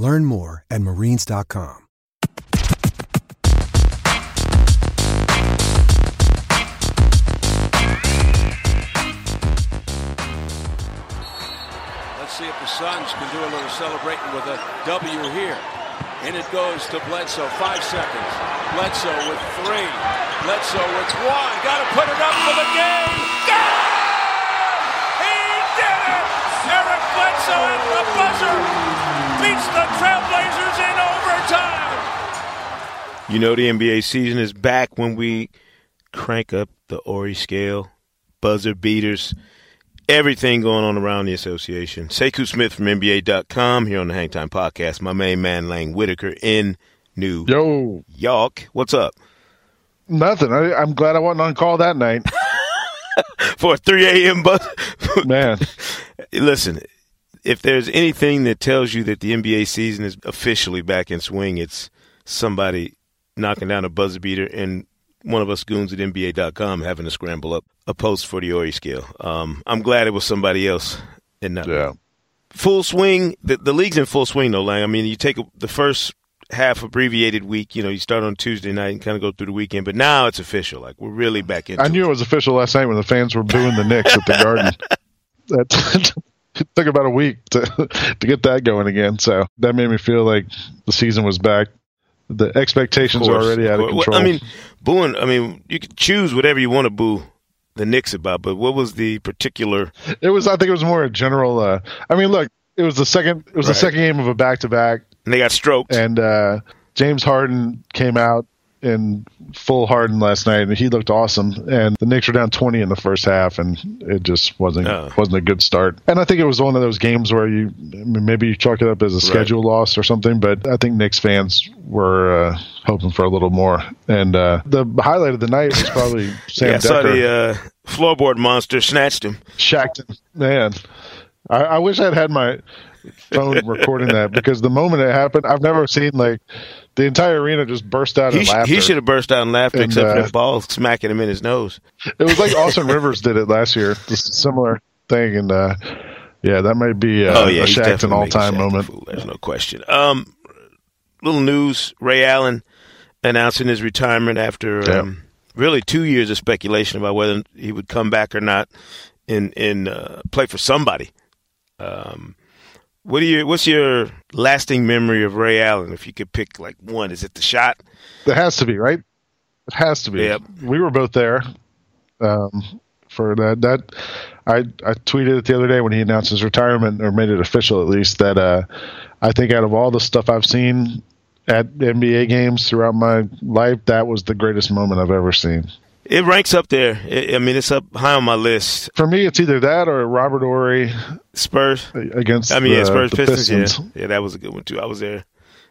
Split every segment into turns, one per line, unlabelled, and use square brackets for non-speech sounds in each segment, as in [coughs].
Learn more at marines.com.
Let's see if the Suns can do a little celebrating with a W here. And it goes to Bledsoe. Five seconds. Bledsoe with three. Bledsoe with one. Got to put it up for the game. Got Eric at the buzzer beats the Trailblazers in overtime.
You know the NBA season is back when we crank up the Horry scale, buzzer beaters, everything going on around the association. Sekou Smith from NBA.com here on the Hangtime Podcast. My main man, Lang Whitaker, in New
Yo,
York. What's up?
nothing. I, I'm glad I wasn't on call that night. [laughs]
For a 3 a.m. buzz.
Man, [laughs]
Listen, if there's anything that tells you that the NBA season is officially back in swing, it's somebody knocking down a buzzer beater and one of us goons at NBA.com having to scramble up a post for the Horry scale. Um, I'm glad it was somebody else and not
yeah.
full swing. The, the league's in full swing, though, Lang. I mean, you take the first half abbreviated week, you know, you start on Tuesday night and kind of go through the weekend, but now it's official. Like, we're really back in.
I knew
it.
it was official last night when the fans were booing the Knicks at the Garden. [laughs] That took about a week to [laughs] to get that going again. So that made me feel like the season was back. The expectations are already out of control.
Well, I mean, booing. I mean, you can choose whatever you want to boo the Knicks about, but what was the particular?
it was. I think it was more a general. Uh, I mean, look, it was the second. It was
Right.
the second game of a back to back,
And they got stroked.
and uh, James Harden came out in full Harden last night, and he looked awesome. And the Knicks were down twenty in the first half, and it just wasn't
Oh.
wasn't a good start. And I think it was one of those games where you I mean, maybe you chalk it up as a schedule loss or something. But I think Knicks fans were uh, hoping for a little more. And uh, the highlight of the night was probably [laughs] Sam
yeah, I saw
Dekker.
the uh, floorboard monster snatched him.
Shaqtin', man. I, I wish I'd had my phone recording that because the moment it happened, I've never seen like the entire arena just burst out
He,
in
sh-
laughter.
he should have burst out in laughter,
And,
except for
uh,
that ball smacking him in his nose.
It was like Austin [laughs] Rivers did it last year, just a similar thing, and uh, yeah, that might be uh,
oh yeah,
a
Shaqtin'
all time moment.
fool, There's no question. Um, little news: Ray Allen announcing his retirement after
Yeah.
um, really two years of speculation about whether he would come back or not and and uh, play for somebody. Um, what do you? What's your lasting memory of Ray Allen? If you could pick like one, is it the shot?
It has to be right. It has to be.
Yep.
We were both there um, for that. That I I tweeted it the other day when he announced his retirement or made it official at least that uh, I think out of all the stuff I've seen at NBA games throughout my life, that was the greatest moment I've ever seen.
It ranks up there. I I mean, it's up high on my list.
For me, it's either that or Robert Horry
Spurs.
against
I mean, yeah, Spurs
the
Pistons.
Pistons.
Yeah, yeah, that was a good one too. I was there.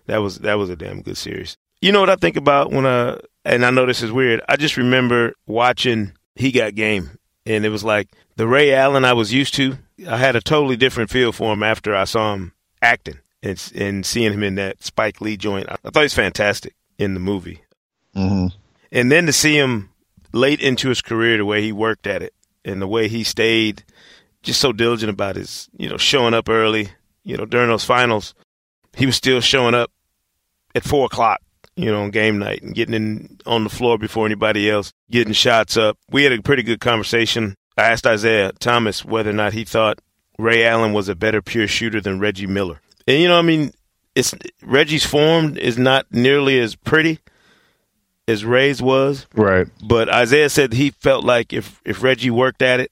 That was that was a damn good series. You know what I think about when I and I know this is weird. I just remember watching He Got Game, and it was like the Ray Allen I was used to. I had a totally different feel for him after I saw him acting and and seeing him in that Spike Lee joint. I thought he was fantastic in the movie,
hmm
and then to see him late into his career, the way he worked at it and the way he stayed just so diligent about his, you know, showing up early, you know, during those finals, he was still showing up at four o'clock, you know, on game night and getting in on the floor before anybody else, getting shots up. We had a pretty good conversation. I asked Isaiah Thomas whether or not he thought Ray Allen was a better pure shooter than Reggie Miller. And, you know, I mean, it's Reggie's form is not nearly as pretty as Ray's was.
Right.
But Isaiah said he felt like if if Reggie worked at it,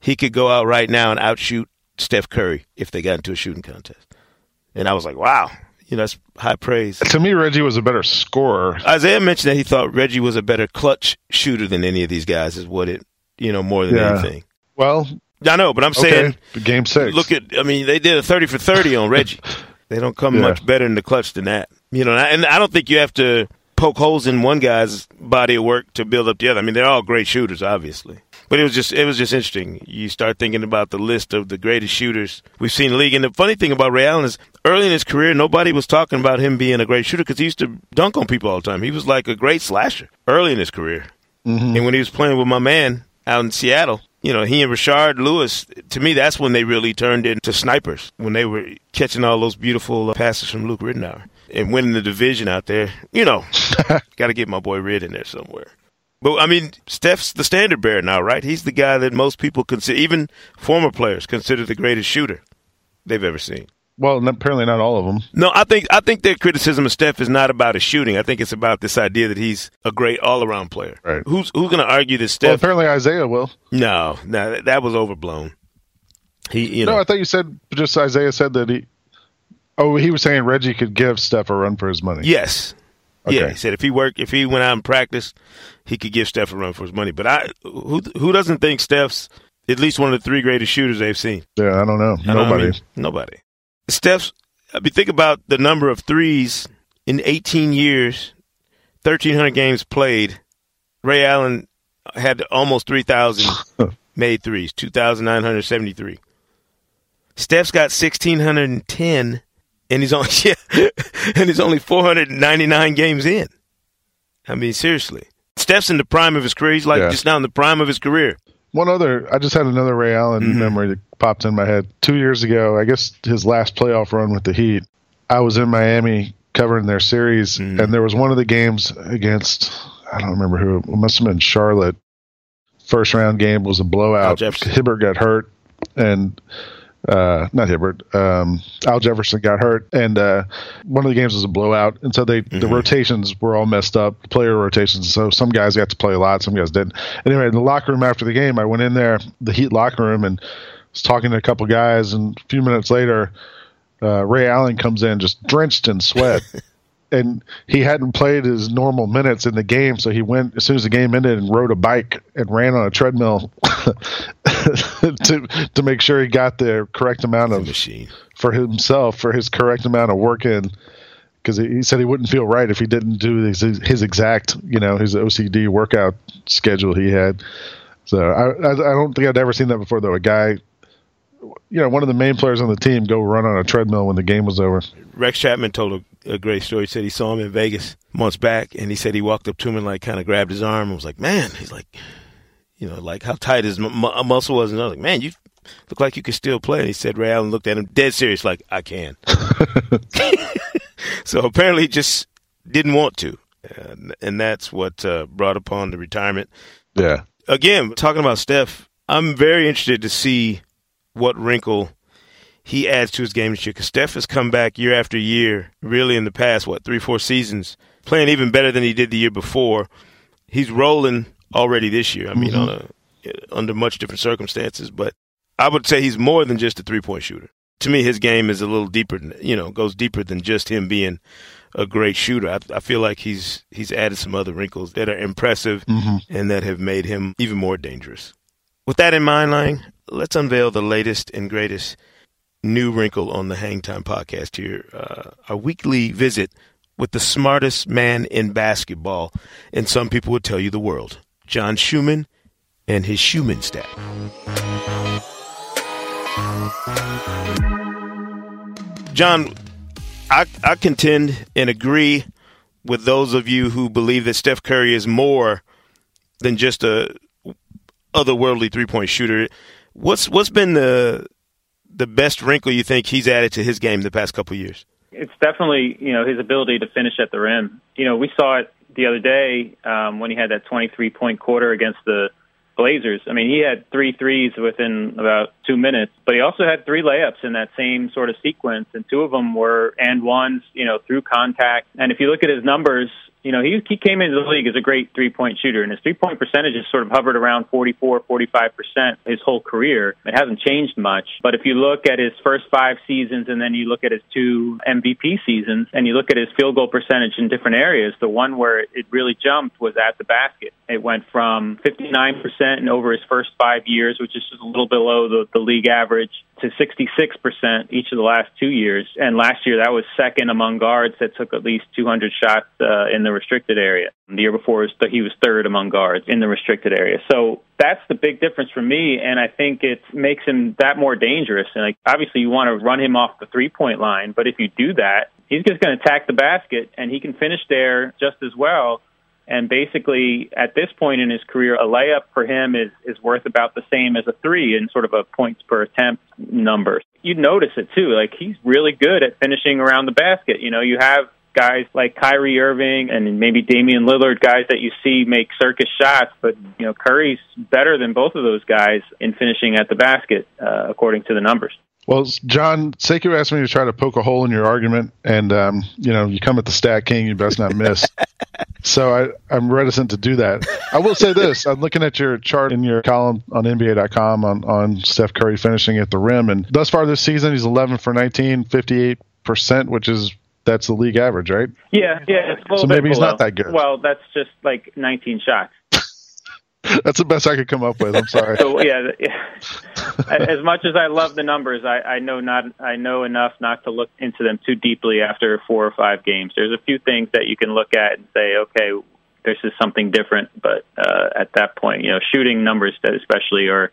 he could go out right now and outshoot Steph Curry if they got into a shooting contest. And I was like, wow, you know, that's high praise.
To me, Reggie was a better scorer.
Isaiah mentioned that he thought Reggie was a better clutch shooter than any of these guys. Is what it, you know, more than
Yeah.
anything.
Well,
I know, but I'm saying,
okay, game six.
look at. I mean, they did a thirty for thirty on Reggie. [laughs] They don't come
Yeah.
much better in the clutch than that. You know, and I don't think you have to poke holes in one guy's body of work to build up the other. I mean, they're all great shooters, obviously. But it was just it was just interesting. You start thinking about the list of the greatest shooters we've seen in the league. And the funny thing about Ray Allen is early in his career, nobody was talking about him being a great shooter because he used to dunk on people all the time. He was like a great slasher early in his career. Mm-hmm. And when he was playing with my man out in Seattle, you know, he and Rashard Lewis, to me, that's when they really turned into snipers, when they were catching all those beautiful passes from Luke Ridnour and winning the division out there. You know, [laughs] got to get my boy Rid in there somewhere. But, I mean, Steph's the standard bearer now, right? He's the guy that most people consider, even former players, consider the greatest shooter they've ever seen.
well, apparently not all of them.
No, I think I think their criticism of Steph is not about his shooting. I think it's about this idea that he's a great all around player.
Right.
Who's who's going to argue that
Well,
Steph?
apparently Isaiah will.
no, no, that, that was overblown. He, you know,
No, I thought you said just Isaiah said that he. Oh, he was saying Reggie could give Steph a run for his money.
yes, yeah.
Okay.
He said if he worked, if he went out and practiced, he could give Steph a run for his money. But I, who who doesn't think Steph's at least one of the three greatest shooters they've seen?
Yeah, I don't know.
You know I
Nobody.
mean? Nobody. Steph's. I mean, think about the number of threes in 18 years, 1,300 games played. Ray Allen had almost 3,000 [laughs] made threes, 2,973. Steph's got 1,610, and he's only [laughs] yeah, and he's only 499 games in. I mean, seriously. Steph's in the prime of his career. He's like
Yeah.
just now in the prime of his career.
One other, I just had another Ray Allen
Mm-hmm.
memory that popped in my head. Two years ago, I guess his last playoff run with the Heat, I was in Miami covering their series,
Mm-hmm.
and there was one of the games against, I don't remember who, it must have been Charlotte. First round game was a blowout.
Jefferson.
Hibbert got hurt, and uh, not Hibbert, um, Al Jefferson got hurt, and uh, one of the games was a blowout, and so they the
Mm-hmm.
rotations were all messed up, player rotations. So some guys got to play a lot, some guys didn't. Anyway, in the locker room after the game, I went in there, the Heat locker room, and was talking to a couple guys, and a few minutes later, uh, Ray Allen comes in just drenched in sweat. [laughs] And he hadn't played his normal minutes in the game, so he went as soon as the game ended and rode a bike and ran on a treadmill [laughs] to to make sure he got the correct amount of
machine.
for himself for his correct amount of work in because he he said he wouldn't feel right if he didn't do his, his exact you know his OCD workout schedule he had. So I, I I don't think I'd ever seen that before though. A guy, you know, one of the main players on the team go run on a treadmill when the game was over.
Rex Chapman told a, a great story. He said he saw him in Vegas months back, and he said he walked up to him and like kind of grabbed his arm and was like, "Man," he's like, you know, like how tight his mu- mu- muscle was, and I was like, "Man, you look like you could still play." And he said Ray Allen looked at him dead serious, like, "I can." [laughs] so apparently, he just didn't want to, and, and that's what uh, brought upon the retirement
Yeah,
again, talking about Steph, I'm very interested to see what wrinkle he adds to his game this year. Because Steph has come back year after year, really in the past, what, three, four seasons, playing even better than he did the year before. He's rolling already this year. I mean, mm-hmm. on a, under much different circumstances, but I would say he's more than just a three point shooter. To me, his game is a little deeper, you know, goes deeper than just him being a great shooter. I, I feel like he's he's added some other wrinkles that are impressive mm-hmm. and that have made him even more dangerous. With that in mind, Lang, let's unveil the latest and greatest new wrinkle on the Hang Time podcast here. Uh, our weekly visit with the smartest man in basketball, and some people would tell you the world, John Schuhmann and his Schuhmann stack. John, I, I contend and agree with those of you who believe that Steph Curry is more than just a otherworldly three point shooter. What's what's been the the best wrinkle you think he's added to his game the past couple years?
It's definitely you know his ability to finish at the rim. You know we saw it the other day um, when he had that 23 point quarter against the Blazers. I mean, he had three threes within about two minutes, but he also had three layups in that same sort of sequence, and two of them were and ones, you know, through contact. And if you look at his numbers, you know, he, he came into the league as a great three point shooter, and his three point percentage has sort of hovered around 44, 45% his whole career. It hasn't changed much. But if you look at his first five seasons and then you look at his two MVP seasons and you look at his field goal percentage in different areas, the one where it really jumped was at the basket. It went from 59% in over his first five years, which is just a little below the, the league average, to 66% each of the last two years. And last year, that was second among guards that took at least 200 shots uh, in the restricted area. The year before, he was third among guards in the restricted area. So that's the big difference for me, and I think it makes him that more dangerous. And like, obviously, you want to run him off the three-point line, but if you do that, he's just going to attack the basket, and he can finish there just as well. And basically, at this point in his career, a layup for him is, is worth about the same as a three in sort of a points per attempt number. You'd notice it too. Like he's really good at finishing around the basket. You know, you have guys like Kyrie Irving and maybe Damian Lillard, guys that you see make circus shots, but you know Curry's better than both of those guys in finishing at the basket, uh, according to the numbers.
Well, John, Sekou asked me to try to poke a hole in your argument, and um, you know, you come at the stat king, you best not miss. [laughs] so I, I'm reticent to do that. I will say this: I'm looking at your chart in your column on NBA.com on on Steph Curry finishing at the rim, and thus far this season, he's 11 for 19, 58 percent, which is that's the league average, right?
Yeah, yeah.
so maybe he's not that good.
Well, that's just like 19 shots. [laughs]
That's the best I could come up with. I'm sorry.
so yeah, as much as I love the numbers, I, I know not I know enough not to look into them too deeply after four or five games. There's a few things that you can look at and say, okay, this is something different. But uh, at that point, you know, shooting numbers that especially are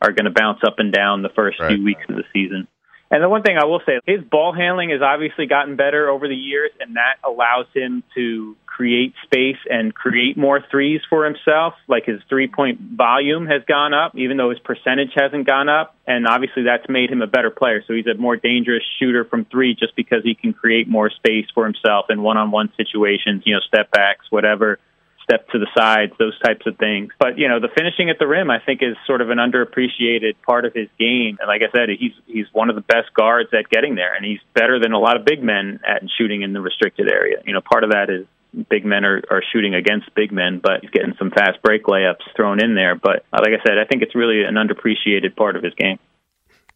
are going to bounce up and down the first right. few weeks of the season. And the one thing I will say, his ball handling has obviously gotten better over the years, and that allows him to create space and create more threes for himself. Like his three point volume has gone up, even though his percentage hasn't gone up. And obviously that's made him a better player. So he's a more dangerous shooter from three just because he can create more space for himself in one on one situations, you know, step backs, whatever step to the sides, those types of things. But you know, the finishing at the rim, I think, is sort of an underappreciated part of his game. And like I said, he's he's one of the best guards at getting there, and he's better than a lot of big men at shooting in the restricted area. You know, part of that is big men are, are shooting against big men, but he's getting some fast break layups thrown in there. But uh, like I said, I think it's really an underappreciated part of his game.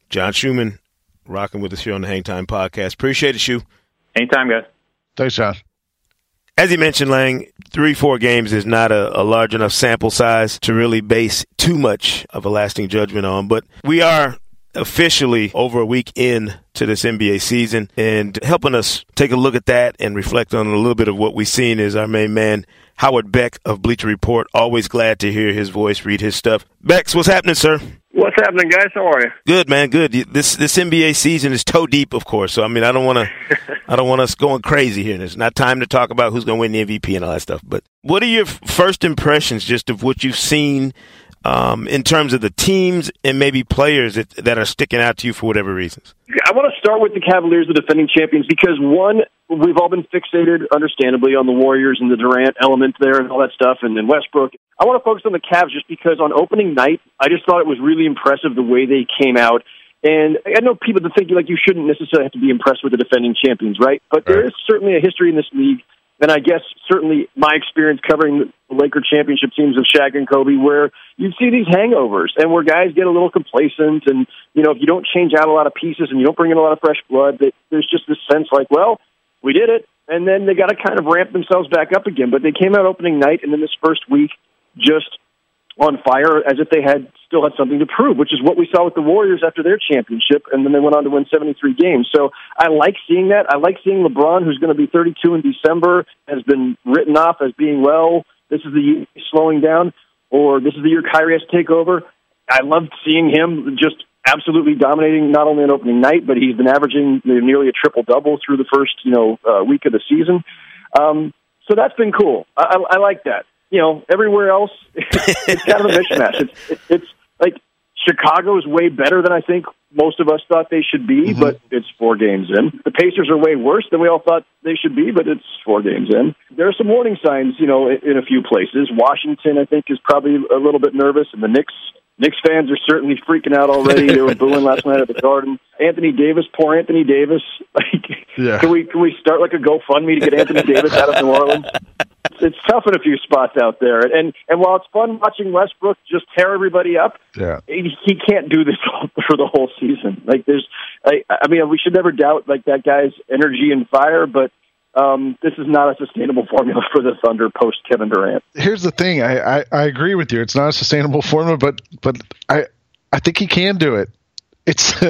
John Schuhmann, rocking with us here on the Hang Time Podcast. Appreciate it, Shu.
Anytime, guys.
Thanks, John.
As you mentioned, Lang, three, four games is not a, a, large enough sample size to really base too much of a lasting judgment on. But we are officially over a week in to this NBA season and helping us take a look at that and reflect on a little bit of what we've seen is our main man, Howard Beck of Bleacher Report. Always glad to hear his voice, read his stuff. Bex, what's happening, sir?
What's happening, guys? How are you?
Good, man. Good. This this NBA season is toe deep, of course. So I mean, I don't want to, [laughs] I don't want us going crazy here. It's not time to talk about who's going to win the MVP and all that stuff. But what are your first impressions, just of what you've seen um, in terms of the teams and maybe players that, that are sticking out to you for whatever reasons?
I want to start with the Cavaliers, the defending champions, because one, we've all been fixated, understandably, on the Warriors and the Durant element there and all that stuff, and then Westbrook. I want to focus on the Cavs just because on opening night, I just thought it was really impressive the way they came out. And I know people that think like you shouldn't necessarily have to be impressed with the defending champions, right? But there is certainly a history in this league and I guess certainly my experience covering the Laker championship teams of Shaq and Kobe, where you see these hangovers and where guys get a little complacent, and you know if you don't change out a lot of pieces and you don't bring in a lot of fresh blood, that there's just this sense like, well, we did it, and then they got to kind of ramp themselves back up again. But they came out opening night, and then this first week just on fire as if they had still had something to prove, which is what we saw with the Warriors after their championship, and then they went on to win 73 games. So I like seeing that. I like seeing LeBron, who's going to be 32 in December, has been written off as being well. This is the year slowing down, or this is the year Kyrie has to take over. I loved seeing him just absolutely dominating not only on opening night, but he's been averaging nearly a triple double through the first you know uh, week of the season. Um, so that's been cool. I, I, I like that you know, everywhere else, [laughs] it's kind of a mishmash. It's, it's like Chicago is way better than I think most of us thought they should be, mm-hmm. but it's four games in. The Pacers are way worse than we all thought they should be, but it's four games in. There are some warning signs, you know, in, in a few places. Washington, I think, is probably a little bit nervous, and the Knicks Knicks fans are certainly freaking out already. they were [laughs] booing last night at the Garden. Anthony Davis, poor Anthony Davis. [laughs] Like, yeah. can we can we start like a GoFundMe to get Anthony Davis out of New Orleans? It's tough in a few spots out there, and and while it's fun watching Westbrook just tear everybody up,
yeah,
he, he can't do this [laughs] for the whole season. Like there's, I, I mean, we should never doubt like that guy's energy and fire, but um, this is not a sustainable formula [laughs] for the Thunder post Kevin Durant.
Here's the thing: I, I, I agree with you. It's not a sustainable formula, but but I I think he can do it. It's [laughs]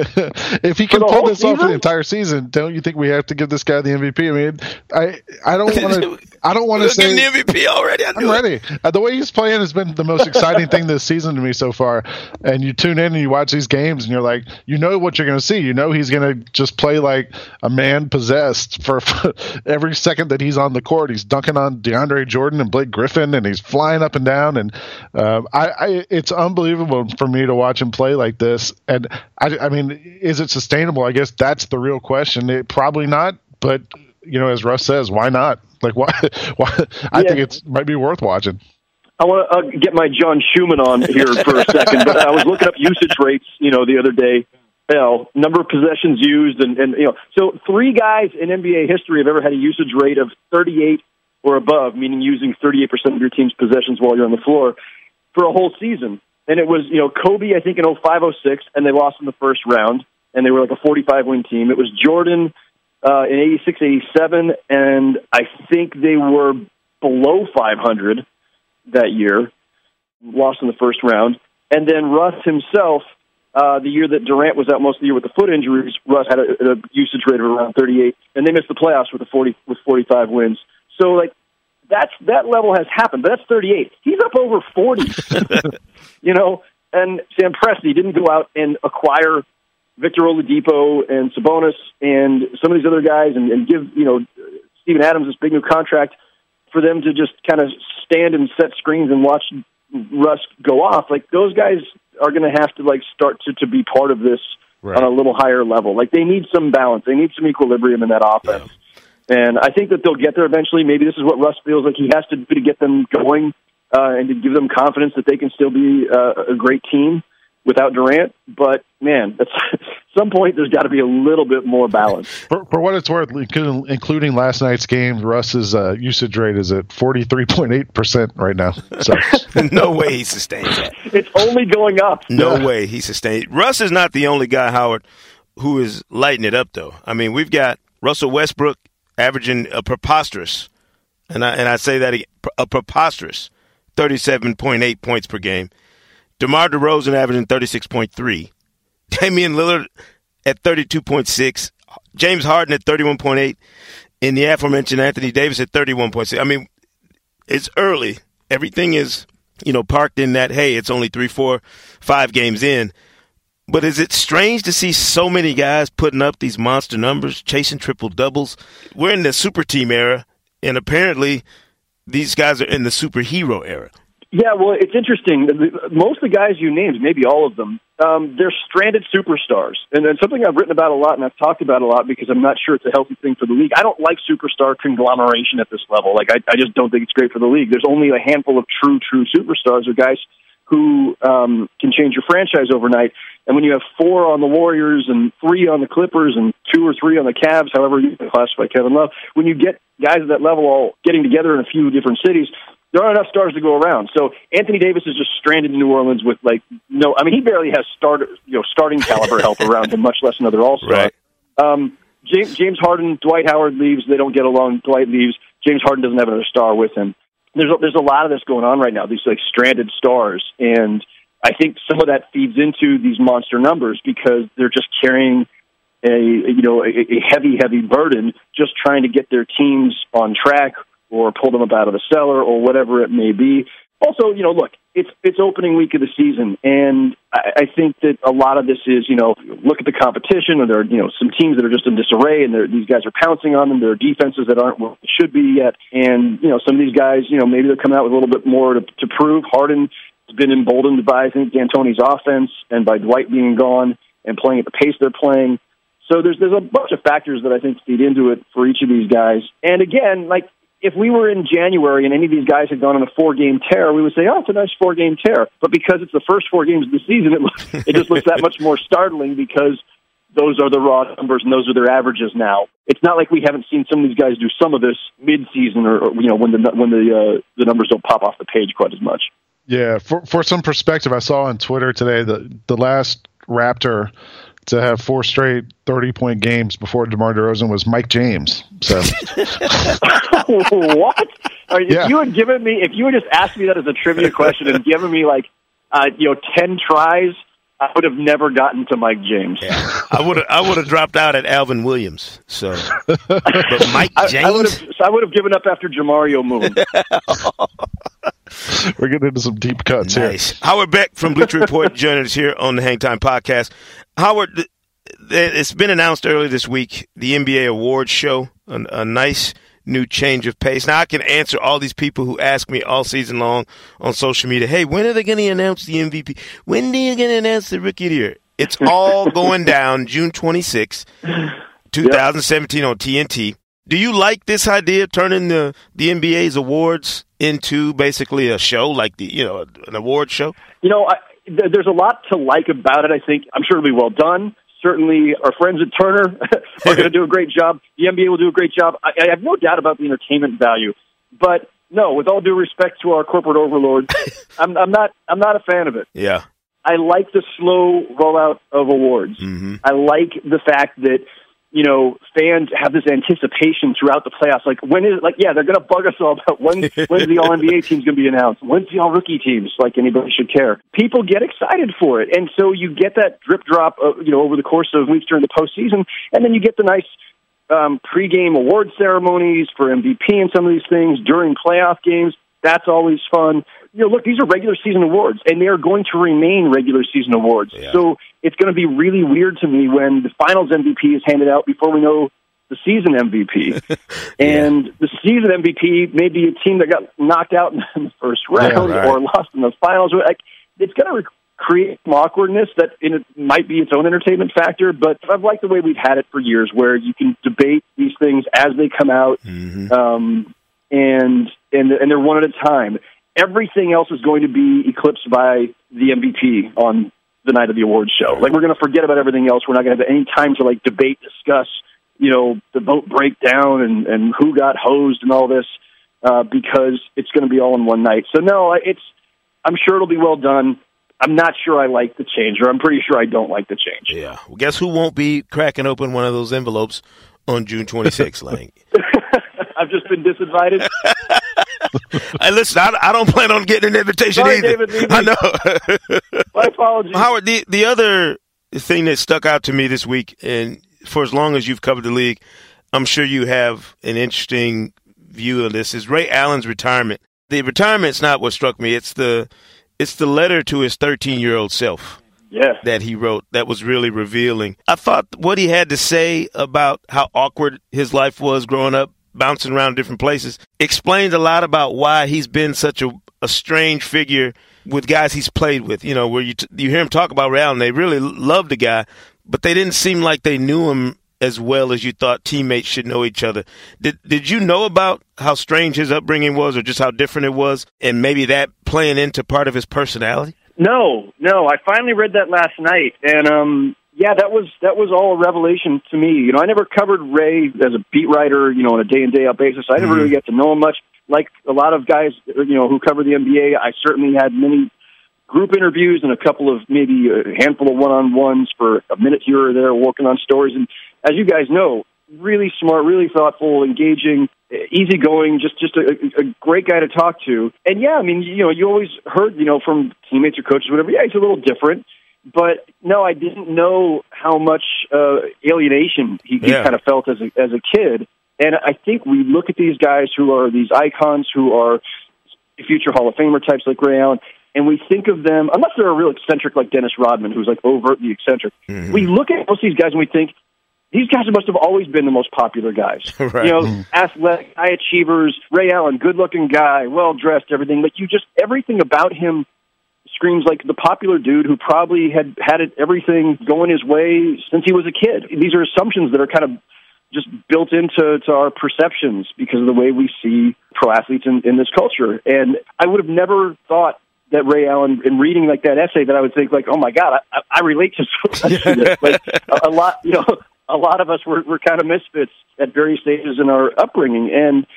if he can pull this season? off for the entire season, don't you think we have to give this guy the MVP? I mean, I I don't want to [laughs] I don't want to say
the MVP already. I
am ready. Uh, the way he's playing has been the most exciting thing this season to me so far. And you tune in and you watch these games, and you're like, you know what you're going to see. You know he's going to just play like a man possessed for, for [laughs] every second that he's on the court. He's dunking on DeAndre Jordan and Blake Griffin, and he's flying up and down. And um, I, I, it's unbelievable for me to watch him play like this. And I, I mean, is it sustainable? I guess that's the real question. It, probably not, but you know, as Russ says, why not? Like, why? [laughs] why I yeah. think it might be worth watching.
I want to uh, get my John Schuhmann on here for a second, but I was looking up usage rates, you know, the other day. You know, number of possessions used, and, and you know, so three guys in NBA history have ever had a usage rate of 38 or above, meaning using 38% of your team's possessions while you're on the floor for a whole season. And it was, you know, Kobe, I think, in 05 06, and they lost in the first round, and they were like a 45 win team. It was Jordan uh, in 86, 87, and I think they were below 500 that year, lost in the first round. And then Russ himself, uh, the year that Durant was out most of the year with the foot injuries, Russ had a, a usage rate of around 38, and they missed the playoffs with a 40 with 45 wins. So like that's that level has happened, but that's 38. He's up over 40. [laughs] [laughs] you know, and Sam Presti didn't go out and acquire Victor Oladipo and Sabonis and some of these other guys and, and give you know Steven Adams this big new contract for them to just kind of stand and set screens and watch Russ go off. Like those guys are going to have to like start to to be part of this right. on a little higher level. Like they need some balance. They need some equilibrium in that offense. Yeah. And I think that they'll get there eventually. Maybe this is what Russ feels like he has to do to get them going uh, and to give them confidence that they can still be uh, a great team without Durant. But man, at [laughs] some point there's got to be a little bit more balance.
For, for, what it's worth, including last night's game, Russ's uh, usage rate is at 43.8 percent right now. So [laughs]
no way he sustains that. [laughs]
It's only going up.
No yeah. way he sustains. Russ is not the only guy, Howard, who is lighting it up. Though I mean, we've got Russell Westbrook averaging a preposterous, and I and I say that again, a preposterous 37.8 points per game. DeMar DeRozan averaging 36.3. Damian Lillard at 32.6. James Harden at 31.8. And the aforementioned Anthony Davis at 31.6. I mean, it's early. Everything is, you know, parked in that, hey, it's only three, four, five games in. But is it strange to see so many guys putting up these monster numbers, chasing triple doubles? We're in the super team era, and apparently these guys are in the superhero era.
Yeah, well, it's interesting. Most of the guys you named, maybe all of them, um, they're stranded superstars, and, and something I've written about a lot and I've talked about a lot because I'm not sure it's a healthy thing for the league. I don't like superstar conglomeration at this level. Like, I, I just don't think it's great for the league. There's only a handful of true, true superstars or guys who um, can change your franchise overnight. And when you have four on the Warriors and three on the Clippers and two or three on the Cavs, however you classify Kevin Love, when you get guys at that level all getting together in a few different cities, there aren't enough stars to go around. So Anthony Davis is just stranded in New Orleans with like no. I mean, he barely has start you know starting caliber help [laughs] around him, much less another All Star.
Right.
Um, James, James Harden, Dwight Howard leaves. They don't get along. Dwight leaves. James Harden doesn't have another star with him. There's a, there's a lot of this going on right now. These like stranded stars, and I think some of that feeds into these monster numbers because they're just carrying a you know a, a heavy heavy burden just trying to get their teams on track or pull them up out of the cellar or whatever it may be. Also, you know, look, it's it's opening week of the season, and I, I think that a lot of this is, you know, look at the competition, and there are, you know, some teams that are just in disarray, and these guys are pouncing on them. There are defenses that aren't what they should be yet, and you know, some of these guys, you know, maybe they're coming out with a little bit more to, to prove. Harden has been emboldened by I think D'Antoni's offense and by Dwight being gone and playing at the pace they're playing. So there's there's a bunch of factors that I think feed into it for each of these guys. And again, like if we were in January and any of these guys had gone on a four game tear, we would say, oh, it's a nice four game tear. But because it's the first four games of the season, it, looks, it just looks that much more startling because those are the raw numbers and those are their averages now. It's not like we haven't seen some of these guys do some of this mid season or, or, you know when the when the uh, the numbers don't pop off the page quite as much.
Yeah, for for some perspective, I saw on Twitter today that the last Raptor to have four straight 30 point games before DeMar DeRozan was Mike James. So [laughs]
what? Right, if you had given me, if you had just asked me that as a trivia question and given me like, uh, you know, 10 tries, I would have never gotten to Mike James.
Yeah. I would have, I would have dropped out at Alvin Williams. So, [laughs] but Mike James, I,
I would have, so I would have given up after Jamario Moon. [laughs]
We're getting into some deep cuts nice.
here. Howard Beck from Bleacher Report joining us here on the Hang Time Podcast. Howard, it's been announced earlier this week the NBA awards show, a, a nice new change of pace. Now I can answer all these people who ask me all season long on social media, "Hey, when are they going to announce the MVP? When are you going to announce the Rookie of the Year?" It's all [laughs] going down June 26, 2017 yep. on TNT. Do you like this idea of turning the the NBA's awards into basically a show like the you know an award show?
You know, I, there's a lot to like about it. I think I'm sure it'll be well done certainly our friends at Turner [laughs] are going to do a great job. The NBA will do a great job. I, I have no doubt about the entertainment value, but no, with all due respect to our corporate overlords, [laughs] I'm, I'm not. I'm not a fan of it.
Yeah,
I like the slow rollout of awards.
Mm-hmm.
I like the fact that you know, fans have this anticipation throughout the playoffs. Like, when is like, yeah, they're going to bug us all about when [laughs] when's the All NBA team's going to be announced? When's the All Rookie teams? Like anybody should care. People get excited for it, and so you get that drip drop, of, you know, over the course of weeks during the postseason, and then you get the nice um, pregame award ceremonies for MVP and some of these things during playoff games. That's always fun you know, look, these are regular season awards, and they are going to remain regular season awards.
Yeah.
So it's going to be really weird to me when the Finals MVP is handed out before we know the season MVP. [laughs]
yeah.
And the season MVP may be a team that got knocked out in the [laughs] first round
yeah, right.
or lost in the finals. Like, it's going to re- create some awkwardness that in it might be its own entertainment factor. But I've liked the way we've had it for years, where you can debate these things as they come out.
Mm-hmm.
Um, and and and they're one at a time everything else is going to be eclipsed by the MVP on the night of the awards show. Like we're going to forget about everything else. We're not going to have any time to like debate, discuss, you know, the vote breakdown and and who got hosed and all this uh, because it's going to be all in one night. So no, it's I'm sure it'll be well done. I'm not sure I like the change, or I'm pretty sure I don't like the change.
Yeah. Well, guess who won't be cracking open one of those envelopes on June 26th, Lang? [laughs]
I've just been disinvited. [laughs]
hey, listen, I, I, don't plan on getting an invitation
Sorry,
either.
David,
I know. [laughs]
My apologies.
Howard, the, the other thing that stuck out to me this week, and for as long as you've covered the league, I'm sure you have an interesting view of this, is Ray Allen's retirement. The retirement's not what struck me. It's the it's the letter to his 13 year old self.
Yeah.
That he wrote that was really revealing. I thought what he had to say about how awkward his life was growing up bouncing around different places, explains a lot about why he's been such a, a strange figure with guys he's played with. You know, where you t- you hear him talk about Real, and they really love the guy, but they didn't seem like they knew him as well as you thought teammates should know each other. Did did you know about how strange his upbringing was, or just how different it was, and maybe that playing into part of his personality?
No, no. I finally read that last night, and um, yeah, that was that was all a revelation to me. You know, I never covered Ray as a beat writer, you know, on a day in day out basis. I never
mm-hmm.
really get to know him much. Like a lot of guys, you know, who cover the NBA, I certainly had many group interviews and a couple of maybe a handful of one on ones for a minute here or there, working on stories. And as you guys know, really smart, really thoughtful, engaging, easygoing, just just a, a great guy to talk to. And yeah, I mean, you know, you always heard, you know, from teammates or coaches, whatever. Yeah, he's a little different but no, I didn't know how much uh, alienation he, he
Yeah.
kind of felt as a, as a kid. And I think we look at these guys who are these icons who are future Hall of Famer types like Ray Allen, and we think of them, unless they're a real eccentric like Dennis Rodman, who's like overtly eccentric,
Mhm.
we look at most of these guys and we think, these guys must have always been the most popular guys. [laughs]
Right.
You know, athletic, high achievers, Ray Allen, good looking guy, well dressed, everything. But you just, everything about him screams like the popular dude who probably had had it, everything going his way since he was a kid. These are assumptions that are kind of just built into to our perceptions because of the way we see pro athletes in, in this culture. And I would have never thought that Ray Allen, in reading like that essay, that I would think like, oh my god, I, I relate to so much to this. [laughs] Like a, a lot, you know, a lot of us were, were kind of misfits at various stages in our upbringing, and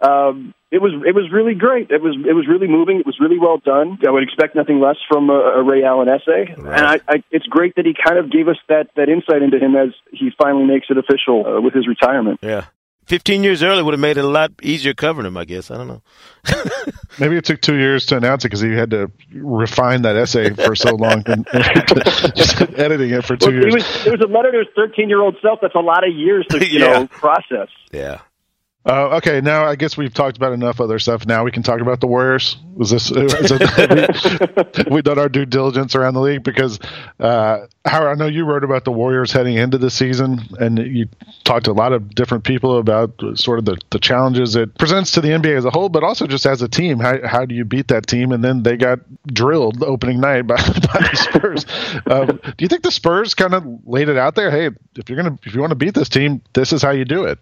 um, it was it was really great. It was it was really moving. It was really well done. I would expect nothing less from a, a Ray Allen essay, right. and I, I, it's great that he kind of gave us that that insight into him as he finally makes it official uh, with his retirement.
Yeah. 15 years earlier would have made it a lot easier covering him, I guess. I don't know. [laughs]
Maybe it took two years to announce it because he had to refine that essay for so long and, [laughs] just editing it for two well, years.
It was, it was a letter to his 13 year old self. That's a lot of years to you [laughs] yeah. know process.
Yeah.
Uh, okay, now I guess we've talked about enough other stuff. Now we can talk about the Warriors. Was this? [laughs] Is it, we, [laughs] done our due diligence around the league because uh, Howard, I know you wrote about the Warriors heading into the season, and you talked to a lot of different people about sort of the, the challenges it presents to the NBA as a whole, but also just as a team. How, how do you beat that team? And then they got drilled opening night by, [laughs] by the Spurs. um, do you think the Spurs kind of laid it out there? Hey, if you're gonna if you want to beat this team, this is how you do it.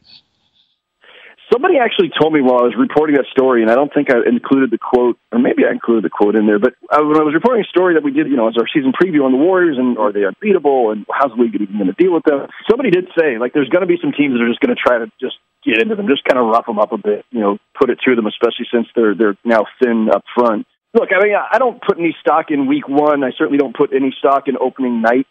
Somebody actually told me while I was reporting that story, and I don't think I included the quote, or maybe I included the quote in there, but uh, when I was reporting a story that we did, you know, as our season preview on the Warriors, and are they unbeatable, and how's the league even going to deal with them? Somebody did say, like, there's going to be some teams that are just going to try to just get into them, just kind of rough them up a bit, you know, put it to them, especially since they're they're now thin up front. Look, I mean, I don't put any stock in week one. I certainly don't put any stock in opening night,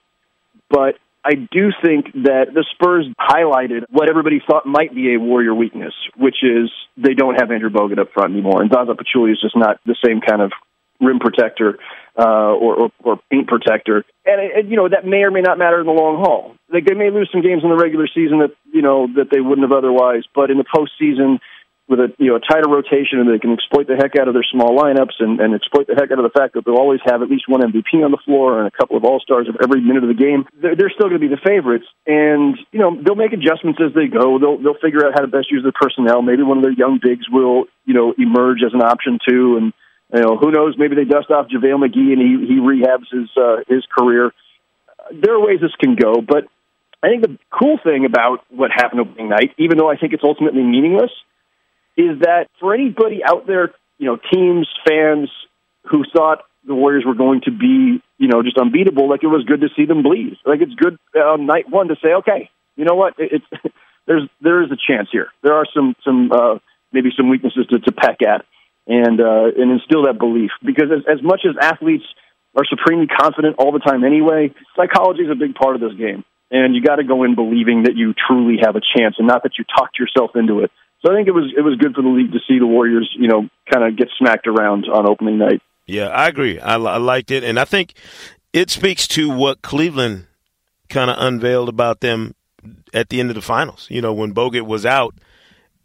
but I do think that the Spurs highlighted what everybody thought might be a Warrior weakness, which is they don't have Andrew Bogut up front anymore, and Zaza Pachulia is just not the same kind of rim protector uh, or, or, or paint protector. And, and you know that may or may not matter in the long haul. Like they may lose some games in the regular season that you know that they wouldn't have otherwise, but in the postseason with a you know a tighter rotation and they can exploit the heck out of their small lineups and, and exploit the heck out of the fact that they'll always have at least one MVP on the floor and a couple of all stars of every minute of the game. They're, they're still going to be the favorites, and you know they'll make adjustments as they go. They'll they'll figure out how to best use their personnel. Maybe one of their young bigs will you know emerge as an option too, and you know who knows? Maybe they dust off JaVale McGee and he he rehabs his uh, his career. There are ways this can go, but I think the cool thing about what happened opening night, even though I think it's ultimately meaningless, is that for anybody out there, you know, teams, fans who thought the Warriors were going to be, you know, just unbeatable, like it was good to see them bleed. Like it's good on night one to say, okay, you know what, it's [laughs] there's there is a chance here. There are some some uh, maybe some weaknesses to, to peck at, and uh, and instill that belief because as, as much as athletes are supremely confident all the time anyway, psychology is a big part of this game. And you got to go in believing that you truly have a chance, and not that you talked yourself into it. So I think it was it was good for the league to see the Warriors, you know, kind of get smacked around on opening night.
Yeah, I agree. I, I liked it, and I think it speaks to what Cleveland kind of unveiled about them at the end of the finals. You know, when Bogut was out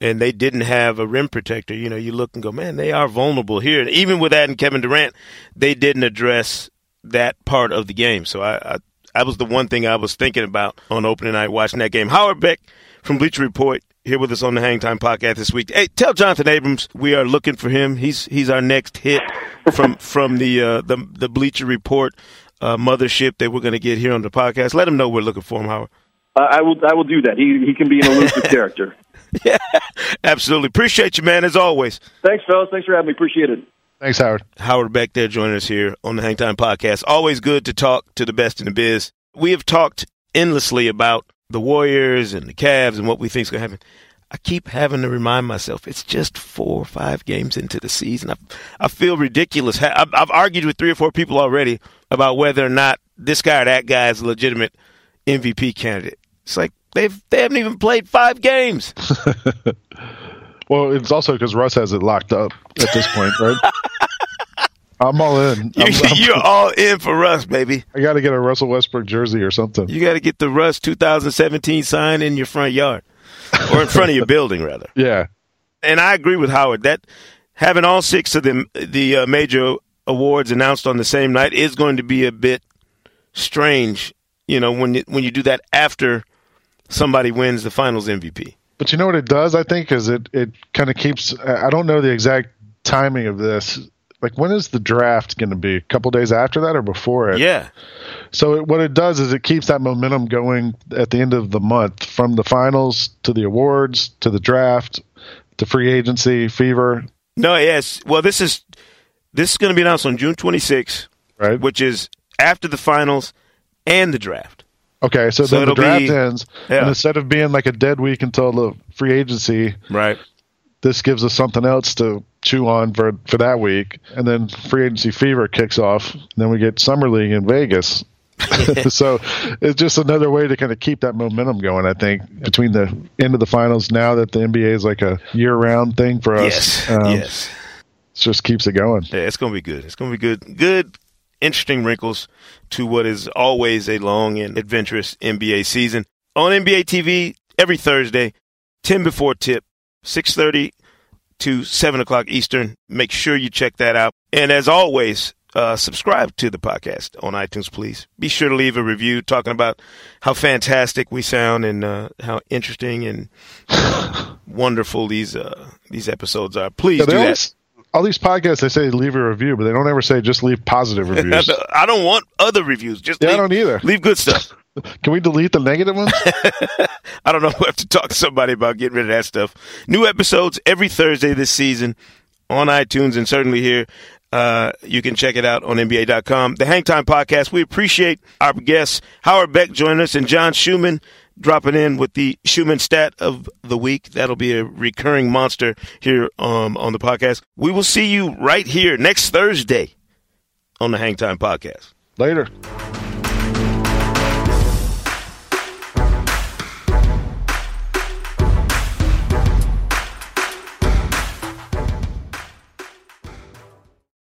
and they didn't have a rim protector, you know, you look and go, man, they are vulnerable here. And even with adding Kevin Durant, they didn't address that part of the game. So I, I, that was the one thing I was thinking about on opening night watching that game. Howard Beck from Bleacher Report here with us on the Hang Time podcast this week. Hey, tell Jonathan Abrams we are looking for him. He's he's our next hit from from the uh, the the Bleacher Report uh, mothership that we're going to get here on the podcast. Let him know we're looking for him, Howard.
Uh, I will I will do that. He he can be an elusive [laughs] character.
Yeah, absolutely. Appreciate you, man. As always.
Thanks, fellas. Thanks for having me. Appreciate it.
Thanks, Howard.
Howard Beck there joining us here on the Hangtime podcast. Always good to talk to the best in the biz. We have talked endlessly about the Warriors and the Cavs and what we think is going to happen. I keep having to remind myself it's just four or five games into the season. I, I feel ridiculous. I've, I've argued with three or four people already about whether or not this guy or that guy is a legitimate MVP candidate. It's like they've they haven't even played five games. [laughs]
well, it's also because Russ has it locked up at this point, right? [laughs] I'm all in. [laughs]
You're, I'm, you're [laughs] all in for Russ, baby.
I got to get a Russell Westbrook jersey or something.
You got to get the Russ 2017 sign in your front yard, or in front of your [laughs] building, rather.
Yeah.
And I agree with Howard that having all six of the the uh, major awards announced on the same night is going to be a bit strange. You know, when you, when you do that after somebody wins the Finals MVP.
But you know what it does? I think is it it kind of keeps. I don't know the exact timing of this like when is the draft going to be? A couple days after that or before it?
Yeah.
So it, what it does is it keeps that momentum going at the end of the month from the finals to the awards to the draft to free agency fever.
No, yes. Well, this is this is going to be announced on June 26th,
right?
Which is after the finals and the draft.
Okay, so, so then the draft be, ends, yeah. and instead of being like a dead week until the free agency,
right?
This gives us something else to chew on for for that week, and then free agency fever kicks off. And then we get summer league in Vegas. [laughs] so it's just another way to kind of keep that momentum going. I think between the end of the finals, now that the NBA is like a year-round thing for us,
yes, um, yes,
it just keeps it going.
Yeah, it's gonna be good. It's gonna be good. Good interesting wrinkles to what is always a long and adventurous NBA season. On NBA TV every Thursday, 10 before tip, 6.30 to 7 o'clock Eastern. Make sure you check that out. And as always, uh, subscribe to the podcast on iTunes, please. Be sure to leave a review talking about how fantastic we sound and uh, how interesting and [coughs] wonderful these uh, these episodes are. Please yeah, do that
all these podcasts they say leave a review, but they don't ever say just leave positive [laughs] reviews.
I don't want other reviews. Just
yeah,
leave,
I don't either.
Leave good stuff. [laughs] [laughs]
Can we delete the negative ones?
I don't know. We have to talk to somebody about getting rid of that stuff. New episodes every Thursday this season on iTunes and certainly here. Uh, you can check it out on NBA.com. The Hangtime Podcast. We appreciate our guests, Howard Beck joining us and John Schuhmann dropping in with the Schuhmann stat of the week. That'll be a recurring monster here um, on the podcast. We will see you right here next Thursday on the Hangtime Podcast.
Later.